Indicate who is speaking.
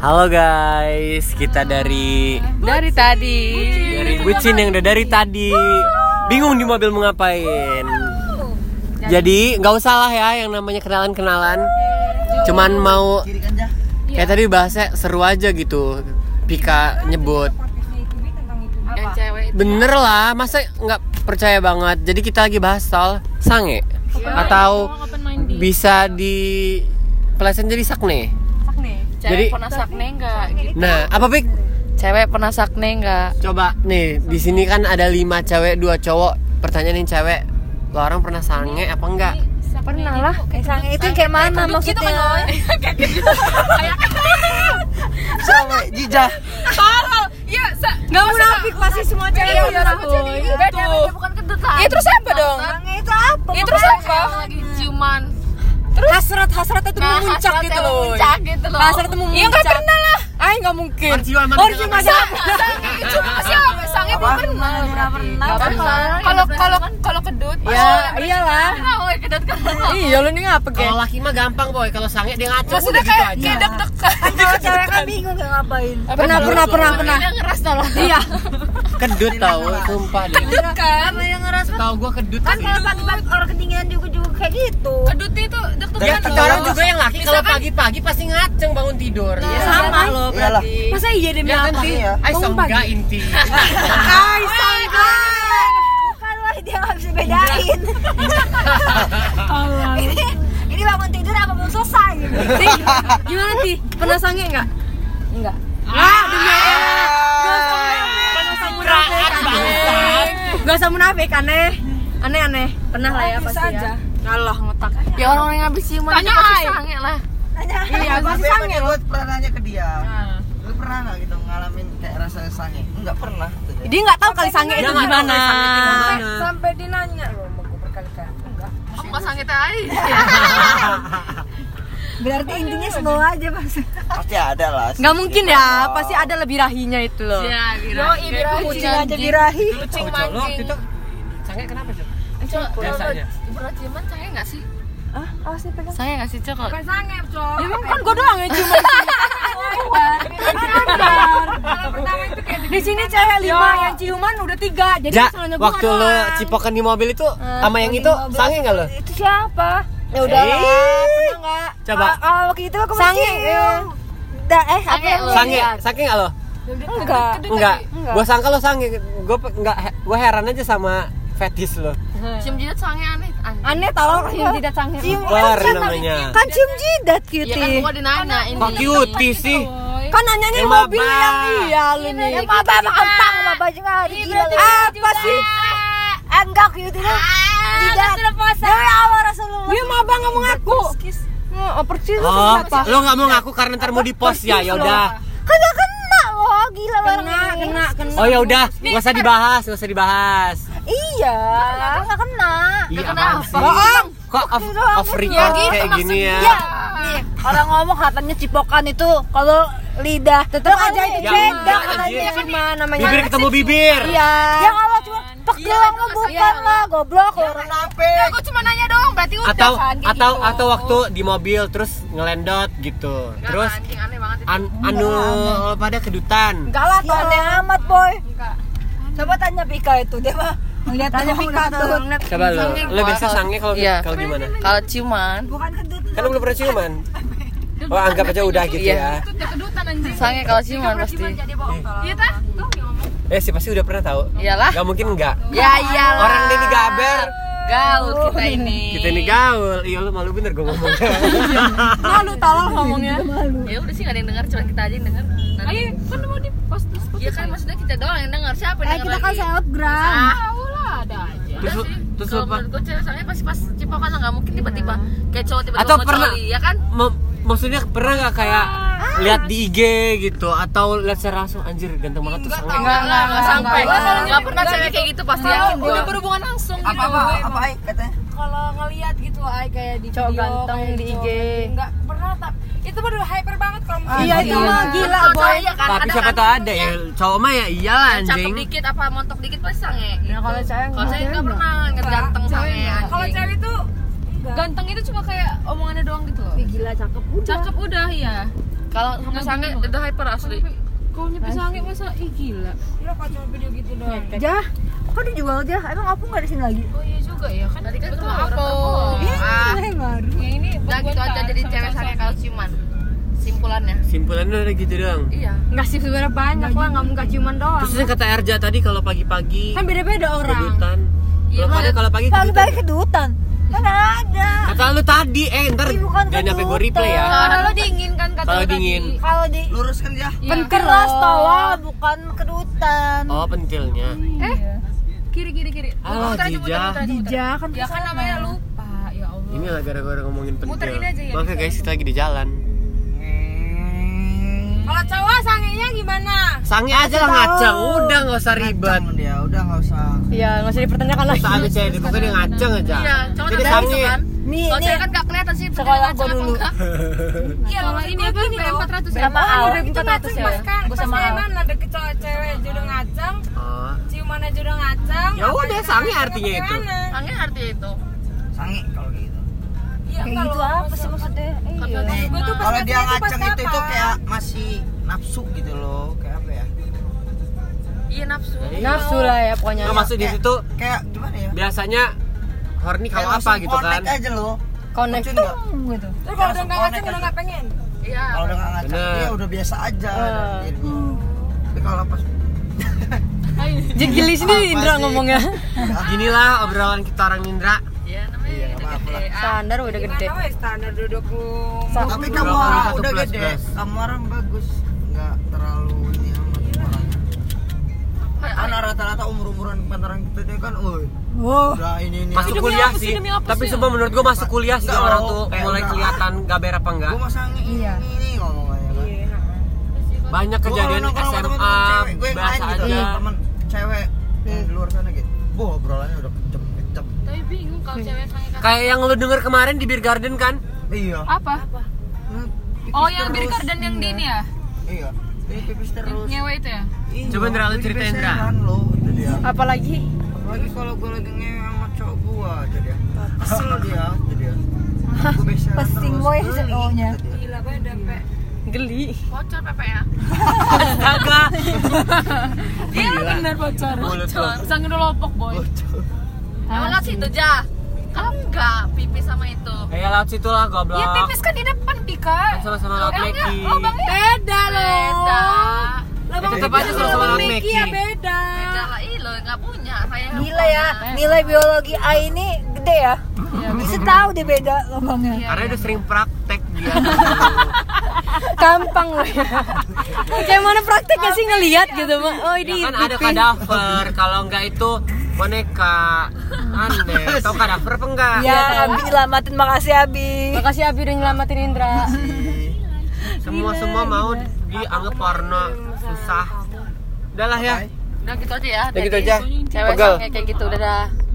Speaker 1: Halo guys, kita dari
Speaker 2: Dari tadi.
Speaker 1: dari bucin yang udah dari tadi bingung di mobil mau ngapain. Jadi nggak usah lah ya yang namanya kenalan-kenalan. Cuman mau kayak tadi bahasnya seru aja gitu. Pika nyebut.
Speaker 2: Itu.
Speaker 1: Bener lah, masa nggak percaya banget. Jadi kita lagi bahas soal sange atau bisa di pelesetan jadi sakne.
Speaker 2: Cewek
Speaker 1: Jadi-
Speaker 2: pernah sakne enggak gitu.
Speaker 1: Nah, apa pik?
Speaker 2: Cewek pernah sakne enggak?
Speaker 1: Coba nih di sini kan ada lima cewek dua cowok. Pertanyaan nih cewek, lo orang pernah sange apa enggak?
Speaker 2: Pernah lah.
Speaker 3: Sange itu kayak mana maksudnya?
Speaker 4: Sange Jijah.
Speaker 2: Iya,
Speaker 3: Gak munafik pasti semua cewek
Speaker 2: Iya. Betul. Bukan kedut lah. Iya, terus apa dong?
Speaker 3: Sange itu apa?
Speaker 2: Iya, terus apa? Lagi ciuman.
Speaker 3: Hasrat hasrat itu
Speaker 2: Nah,
Speaker 3: memuncak
Speaker 2: hasratnya
Speaker 3: gitu loh.
Speaker 2: Memuncak gitu loh.
Speaker 3: Hasrat itu memuncak.
Speaker 2: Iya, enggak pernah lah.
Speaker 3: Ah, nggak mungkin. Oh,
Speaker 1: mana?
Speaker 3: cuma ada.
Speaker 2: Sange cuma siapa? Sange belum pernah.
Speaker 3: Pernah pernah.
Speaker 2: Nggak pernah. Kalau kalau kalau kedut,
Speaker 3: Ya, iyalah.
Speaker 2: Kedut kan.
Speaker 3: Iya, lu nih ngapa
Speaker 1: Kalau
Speaker 3: kayak?
Speaker 1: laki mah gampang boy, kalau sange dia ngaco
Speaker 2: Maksudnya
Speaker 1: udah gitu
Speaker 2: kayak kayak deg-degan.
Speaker 3: Kalau cewek kan bingung kayak ngapain. Pernah pernah pernah pernah.
Speaker 2: Ngeras tolong.
Speaker 3: Iya.
Speaker 1: Kedut tau, sumpah deh.
Speaker 2: Kedut kan?
Speaker 3: yang ngerasa
Speaker 1: Tahu gua kedut
Speaker 3: kan
Speaker 1: sih.
Speaker 3: kalau pagi-pagi orang ketinggian juga juga kayak gitu.
Speaker 2: Kedut itu deg-degan.
Speaker 1: Ya kita orang juga yang laki kalau pagi-pagi pasti ngaceng bangun tidur.
Speaker 3: Ya sama loh
Speaker 4: Iyalah.
Speaker 3: berarti. Masa iya demi
Speaker 1: Ya kan
Speaker 3: apa?
Speaker 1: sih,
Speaker 4: Iya.
Speaker 1: ay sangga inti.
Speaker 3: Ay, sangka. Bukan lah dia nggak bisa bedain. ini ini bangun tidur apa belum selesai? Gimana ti? Pernah sange nggak? Enggak. Ah, demi Allah. Gak usah munafik, aneh. Gak usah munafik, aneh. Aneh aneh. Pernah lah ya pasti ya. Ngalah ngotak.
Speaker 2: Ya orang yang habis ciuman
Speaker 3: Tanya,
Speaker 2: itu pasti sange lah.
Speaker 3: Iya,
Speaker 4: Tapi
Speaker 3: pasti sange loh.
Speaker 4: gue pernah nanya ke dia. Lu pernah nggak gitu ngalamin kayak rasa sange? Enggak pernah.
Speaker 3: Dia nggak tahu kali sange itu gimana. Sampai dia nanya loh gue berkali-kali. Enggak.
Speaker 2: Aku nggak sange tadi.
Speaker 3: Berarti intinya slow aja mas.
Speaker 4: Pasti ada lah.
Speaker 3: Nggak mungkin ya, pasti ada lebih rahinya itu loh.
Speaker 2: Ya, birahi. Kayak
Speaker 3: Kucing aja birahi.
Speaker 2: Kucing
Speaker 1: Cok, lo waktu
Speaker 2: mancing.
Speaker 1: itu sange kenapa cok?
Speaker 2: Cok,
Speaker 1: Biasanya.
Speaker 2: Bro, ciuman sange nggak sih?
Speaker 3: Ah, awas nih pegang.
Speaker 2: Sange nggak sih, Cok? Kalau-
Speaker 3: sange, Cok. Ya emang kan gue doang yang cuma Di sini cewek lima yang ciuman udah tiga. Jadi
Speaker 1: Ja, waktu lo cipokan di mobil itu sama yang itu sange nggak lo?
Speaker 3: itu siapa? Ya udah lah,
Speaker 1: Eh.
Speaker 3: pernah nggak?
Speaker 1: Coba.
Speaker 3: Ah, ah, waktu itu aku sange. Da, eh, apa
Speaker 2: Sange lo.
Speaker 1: Sange, nggak lo?
Speaker 3: Enggak.
Speaker 1: Enggak. Gua sangka lo sange. Gua enggak gua heran aja sama fetis lo.
Speaker 2: Cium jidat sange aneh. Aneh.
Speaker 3: Aneh tau cium jidat sange. Cium
Speaker 1: Bar namanya.
Speaker 3: kan cium jidat
Speaker 2: Ya kan
Speaker 3: cutie.
Speaker 2: gua dinanya ini.
Speaker 1: Kok cutie sih?
Speaker 3: Kan nanyanya mobil yang iya lu nih. Yang maba emang gampang maba juga gila. Apa sih? Enggak cutie lu. Jidat. Dia maba nggak mau ngaku. Oh, percis lu
Speaker 1: Oh, lo nggak mau ngaku karena ntar mau di post ya? Ya udah.
Speaker 3: Kagak kena loh, gila bareng Kena, kena, kena.
Speaker 1: Oh ya udah, gak usah dibahas, gak usah dibahas.
Speaker 3: Iya, nggak kena.
Speaker 1: Iya sih?
Speaker 3: Bohong.
Speaker 1: Kok off, off
Speaker 3: kan?
Speaker 1: record
Speaker 3: Ya,
Speaker 1: kayak
Speaker 3: gitu
Speaker 1: gini ya?
Speaker 3: Iya. Nih, orang ngomong katanya cipokan itu kalau lidah tetap aja itu
Speaker 1: Ya
Speaker 3: beda
Speaker 1: enggak,
Speaker 3: katanya cuma namanya
Speaker 1: Bibir ketemu bibir.
Speaker 3: Iya. Ya kalau cuma pek doang bukan lah, goblok orang
Speaker 2: Ya, gua cuma nanya
Speaker 1: Atau atau
Speaker 2: gitu.
Speaker 1: atau waktu di mobil terus ngelendot gitu.
Speaker 2: Enggak,
Speaker 1: Terus
Speaker 2: anjing aneh banget itu.
Speaker 1: an, anu lo pada kedutan.
Speaker 3: Enggak lah, tuh aneh amat, boy. Coba tanya Pika itu, dia mah Lihat tanya Pika tuh.
Speaker 1: Coba lo, lo biasa sange kalau
Speaker 2: Iya.
Speaker 1: kalau gimana?
Speaker 2: Kalau ciuman,
Speaker 3: Bukan kedut.
Speaker 1: Kan lo belum pernah ciuman. Oh anggap aja udah gitu
Speaker 2: Iya.
Speaker 1: ya.
Speaker 2: sange kalau ciuman pasti.
Speaker 3: Iya tah?
Speaker 1: Eh sih pasti udah pernah tahu.
Speaker 2: Iyalah.
Speaker 1: Gak mungkin enggak.
Speaker 2: Ya iyalah.
Speaker 1: Orang ini gaber.
Speaker 2: Gaul kita ini.
Speaker 1: Kita ini gaul. Iya lu malu bener gue ngomong.
Speaker 3: Malu tolong ngomongnya.
Speaker 2: Ya udah sih gak ada yang dengar, cuma kita aja yang dengar. Ayo, kan mau di post di Iya kan maksudnya kita doang yang dengar. Siapa yang
Speaker 3: Eh, kita kan selebgram.
Speaker 2: Tahu lah ada aja.
Speaker 1: Terus
Speaker 2: sih.
Speaker 1: terus apa?
Speaker 2: menurut gue cewek sange pasti pas cipokan lah nggak mungkin tiba-tiba kayak cowok tiba-tiba
Speaker 1: Atau pernah
Speaker 2: ya kan?
Speaker 1: Maksudnya pernah nggak kayak lihat di IG gitu atau lihat secara langsung anjir ganteng banget tuh.
Speaker 2: Enggak, enggak, enggak sampai. Enggak pernah cewek kayak gitu pasti yakin gua.
Speaker 3: berhubungan langsung
Speaker 4: Apa apa apa Ai katanya?
Speaker 3: kalau ngelihat gitu ay kayak di
Speaker 2: Cowok ganteng di IG.
Speaker 3: ganteng. nggak pernah tak itu baru hyper banget kalau
Speaker 2: Ah,
Speaker 3: iya itu mah gila
Speaker 2: Kalau
Speaker 3: boy
Speaker 2: iya kan,
Speaker 1: Tapi siapa
Speaker 2: kan
Speaker 1: tuh ada ya cowok mah ya iyalah
Speaker 2: yang cakep
Speaker 1: anjing.
Speaker 2: dikit apa montok dikit pasti sange.
Speaker 3: Nah, kalau cewek
Speaker 2: Kalau saya nggak pernah ngeliat ganteng sange.
Speaker 5: Kalau
Speaker 2: anjing.
Speaker 5: cewek itu ganteng itu cuma kayak omongannya doang gitu loh.
Speaker 3: Gila cakep udah
Speaker 5: Cakep udah ya.
Speaker 2: Kalau sama sange udah hyper asli.
Speaker 5: Kau nyepi sange masa ih gila.
Speaker 3: Ya kok cuma video gitu doang. Jah, kok dijual jah? Emang aku nggak di sini lagi?
Speaker 5: Oh iya juga ya kan.
Speaker 2: Tadi kan
Speaker 5: orang
Speaker 2: apa?
Speaker 5: terpol.
Speaker 2: Ah,
Speaker 3: baru.
Speaker 5: Yang ini
Speaker 2: udah gitu aja jadi cewek sange kalau ciuman. Simpulannya.
Speaker 1: Simpulannya udah gitu doang.
Speaker 2: Iya.
Speaker 3: Enggak sih sebenarnya banyak lah, nggak muka ciuman doang.
Speaker 1: Terus kata Erja tadi kalau pagi-pagi
Speaker 3: Kan beda-beda orang.
Speaker 1: kedutan.
Speaker 2: Iya,
Speaker 1: Kalau pada kalau pagi kedutan.
Speaker 3: Pagi-pagi kedutan. Kan ada.
Speaker 1: Kata lu tadi, eh ntar jangan sampai gue replay ya.
Speaker 2: Kalau dingin kan kata
Speaker 1: Kalau
Speaker 2: lu tadi.
Speaker 1: dingin.
Speaker 3: Kalau di
Speaker 4: Luruskan ya.
Speaker 3: penkeras tolong bukan kedutan.
Speaker 1: Oh pentilnya.
Speaker 5: Eh? Kiri kiri kiri.
Speaker 2: Muter,
Speaker 1: Jija.
Speaker 3: Jija kan
Speaker 5: Ya kan namanya lupa. Ya Allah.
Speaker 1: Inilah gara-gara ngomongin pentil.
Speaker 5: Ini ya,
Speaker 1: Maaf ya guys, kita lagi di jalan.
Speaker 3: Kalau cowok sangenya gimana?
Speaker 1: Sange aja lah ngaceng, udah nggak usah ribet.
Speaker 4: Ngacang dia, nggak usah.
Speaker 3: Iya, nggak usah dipertanyakan
Speaker 1: Nggak usah ada cewek, pokoknya dia ngaceng aja.
Speaker 2: Iya, ada
Speaker 1: sange.
Speaker 2: gitu kan.
Speaker 3: Nih,
Speaker 2: Kalau
Speaker 3: nih.
Speaker 2: cewek kan gak kelihatan sih.
Speaker 3: Sekolah gua dulu.
Speaker 5: Iya, kalau ini apa? BM400 ya?
Speaker 3: Berapa al?
Speaker 5: Itu ngaceng pas kan.
Speaker 3: Gua
Speaker 5: Pas mana deket cowok cewek jodoh ngaceng,
Speaker 1: Oh.
Speaker 5: ciuman aja udah ngaceng.
Speaker 1: Ya udah, sange artinya itu.
Speaker 2: Sange artinya itu.
Speaker 4: Sange kalau gitu.
Speaker 5: Iya,
Speaker 3: Kayak gitu apa sih maksudnya? Iya.
Speaker 4: Kalau dia
Speaker 5: ngaceng
Speaker 4: itu itu kayak masih nafsu gitu loh, kayak apa ya?
Speaker 2: Iya nafsu.
Speaker 3: Nafsu lah ya pokoknya.
Speaker 1: Nggak maksud di
Speaker 4: Kayak-
Speaker 1: situ
Speaker 4: Kayak gimana ya?
Speaker 1: biasanya horny kalau apa gitu kan?
Speaker 4: connect aja loh.
Speaker 3: Connect gitu.
Speaker 5: Terus kalau udah nggak ngaceng udah nggak pengen.
Speaker 2: Iya.
Speaker 4: Kalau udah nggak ngaceng, dia udah biasa aja.
Speaker 3: Ah.
Speaker 4: jadinya. Tapi kalau pas
Speaker 3: Jadi geli sendiri
Speaker 4: Apa
Speaker 3: Indra
Speaker 4: sih?
Speaker 3: ngomongnya.
Speaker 1: Ginilah obrolan kita orang Indra.
Speaker 2: Iya namanya
Speaker 4: Iya,
Speaker 2: udah
Speaker 3: Standar udah gede.
Speaker 5: Gimana wes standar duduk
Speaker 4: tapi kamu udah gede, kamu orang bagus, nggak terlalu rata-rata umur-umuran pantaran kita dia kan, woi,
Speaker 3: Wow.
Speaker 4: udah ini ini.
Speaker 1: Masuk kuliah sih. Tapi semua menurut gua masuk kuliah sih orang
Speaker 4: oh,
Speaker 1: tuh
Speaker 4: kayak
Speaker 1: mulai kelihatan gaber apa enggak.
Speaker 4: Gue masang ini,
Speaker 3: Iya.
Speaker 4: ini, ini ngomongnya kan.
Speaker 1: Banyak
Speaker 4: Gua
Speaker 1: kejadian SMA
Speaker 4: gitu,
Speaker 1: aja.
Speaker 4: temen cewek yang di luar sana gitu. Wah, obrolannya udah kenceng kenceng.
Speaker 2: Tapi bingung kalau cewek sange kan.
Speaker 1: Kayak yang lu denger kemarin di Beer Garden kan?
Speaker 4: Iya.
Speaker 5: Apa?
Speaker 4: Nah, pipis
Speaker 5: Oh yang. Beer Garden yang di ini ya?
Speaker 4: Iya. Pipis terus.
Speaker 5: Ngewe itu ya?
Speaker 4: Iya,
Speaker 1: Coba Ndra, lu
Speaker 4: gue
Speaker 1: ceritain, Ndra.
Speaker 4: dibeseran loh, itu dia.
Speaker 3: Apalagi
Speaker 4: Apalagi kalau gue lagi ngewe sama cowok gua aja dia. Kesel dia, itu. Gue beseran
Speaker 3: Pesting
Speaker 4: terus.
Speaker 3: boy
Speaker 4: itu dia.
Speaker 5: Gila banget dampe.
Speaker 3: geli.
Speaker 2: Bocor Pepe ya.
Speaker 1: Astaga.
Speaker 5: Iya benar bocor. Sange udah lopok boy.
Speaker 4: Bocor.
Speaker 2: Emang lihat situ aja. Kalau enggak pipis sama itu.
Speaker 1: Kayak laut situ lah goblok.
Speaker 5: Ya pipis kan di depan Pika.
Speaker 1: Kan sama-sama laut Meki.
Speaker 5: lubangnya beda
Speaker 2: Beda.
Speaker 1: Ya, tetep aja sama-sama laut Meki.
Speaker 5: ya beda.
Speaker 2: Beda lah. Ih lo nggak punya. Saya
Speaker 3: Gila ya, nilai biologi A ini gede ya. Bisa tahu dia beda lubangnya.
Speaker 1: Karena udah sering praktek dia.
Speaker 3: Gampang loh ya. Kayak mana prakteknya sih ngelihat gitu, Mak. Oh, ini
Speaker 1: Ya kan ada kadaver, kalau enggak itu boneka. Aneh, tau kadaver apa enggak?
Speaker 3: Ya, Abi nyelamatin makasih Abi. Makasih Abi udah nyelamatin Indra.
Speaker 1: Semua semua mau dianggap porno susah. Udahlah ya.
Speaker 2: Udah gitu aja ya.
Speaker 1: Udah gitu aja.
Speaker 2: Cewek kayak gitu. Dadah.